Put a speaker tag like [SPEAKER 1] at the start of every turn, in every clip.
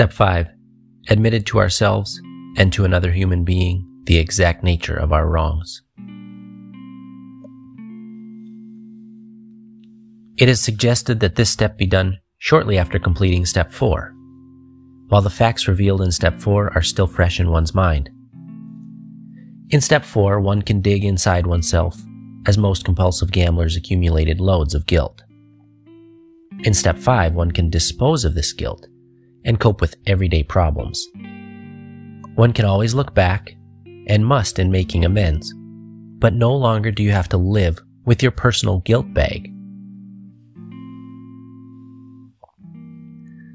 [SPEAKER 1] Step 5. Admitted to ourselves and to another human being the exact nature of our wrongs. It is suggested that this step be done shortly after completing step 4, while the facts revealed in step 4 are still fresh in one's mind. In step 4, one can dig inside oneself, as most compulsive gamblers accumulated loads of guilt. In step 5, one can dispose of this guilt and cope with everyday problems. One can always look back and must in making amends, but no longer do you have to live with your personal guilt bag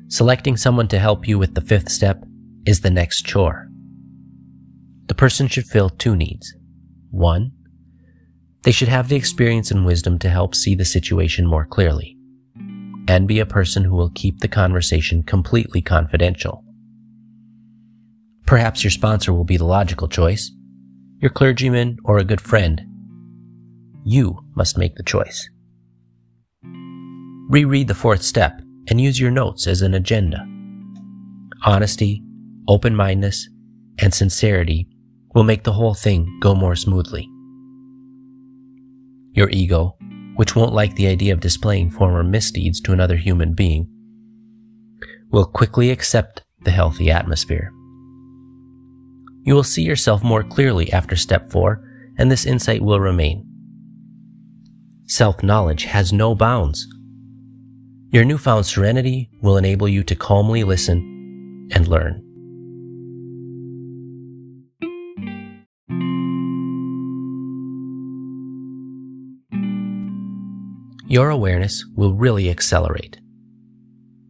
[SPEAKER 1] Selecting someone to help you with the fifth step is the next chore. The person should fill two needs. One, they should have the experience and wisdom to help see the situation more clearly, and be a person who will keep the conversation completely confidential. Perhaps your sponsor will be the logical choice, your clergyman, or a good friend. You must make the choice. Reread the fourth step and use your notes as an agenda. Honesty, open mindedness, and sincerity will make the whole thing go more smoothly. Your ego, which won't like the idea of displaying former misdeeds to another human being, will quickly accept the healthy atmosphere. You will see yourself more clearly after step four, and this insight will remain. Self knowledge has no bounds your newfound serenity will enable you to calmly listen and learn. Your awareness will really accelerate.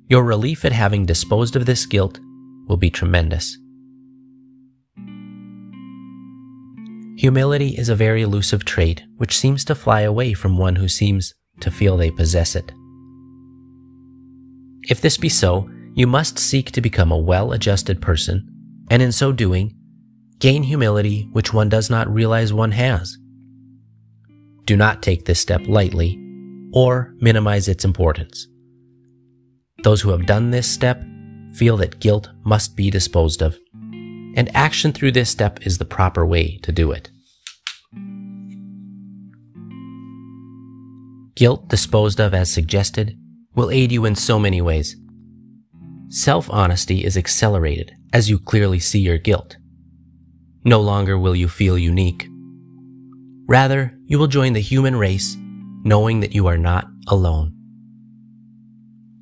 [SPEAKER 1] Your relief at having disposed of this guilt will be tremendous. Humility is a very elusive trait which seems to fly away from one who seems to feel they possess it. If this be so, you must seek to become a well adjusted person, and in so doing, gain humility which one does not realize one has. Do not take this step lightly or minimize its importance. Those who have done this step feel that guilt must be disposed of, and action through this step is the proper way to do it. Guilt disposed of as suggested will aid you in so many ways. Self honesty is accelerated as you clearly see your guilt. No longer will you feel unique. Rather, you will join the human race knowing that you are not alone.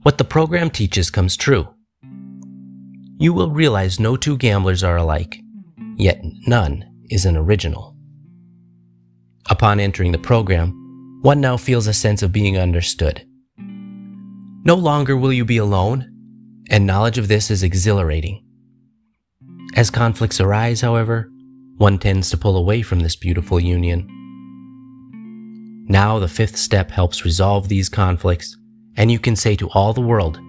[SPEAKER 1] What the program teaches comes true. You will realize no two gamblers are alike, yet none is an original. Upon entering the program, one now feels a sense of being understood no longer will you be alone, and knowledge of this is exhilarating. As conflicts arise, however, one tends to pull away from this beautiful union. Now the fifth step helps resolve these conflicts, and you can say to all the world,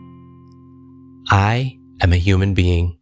[SPEAKER 1] I am a human being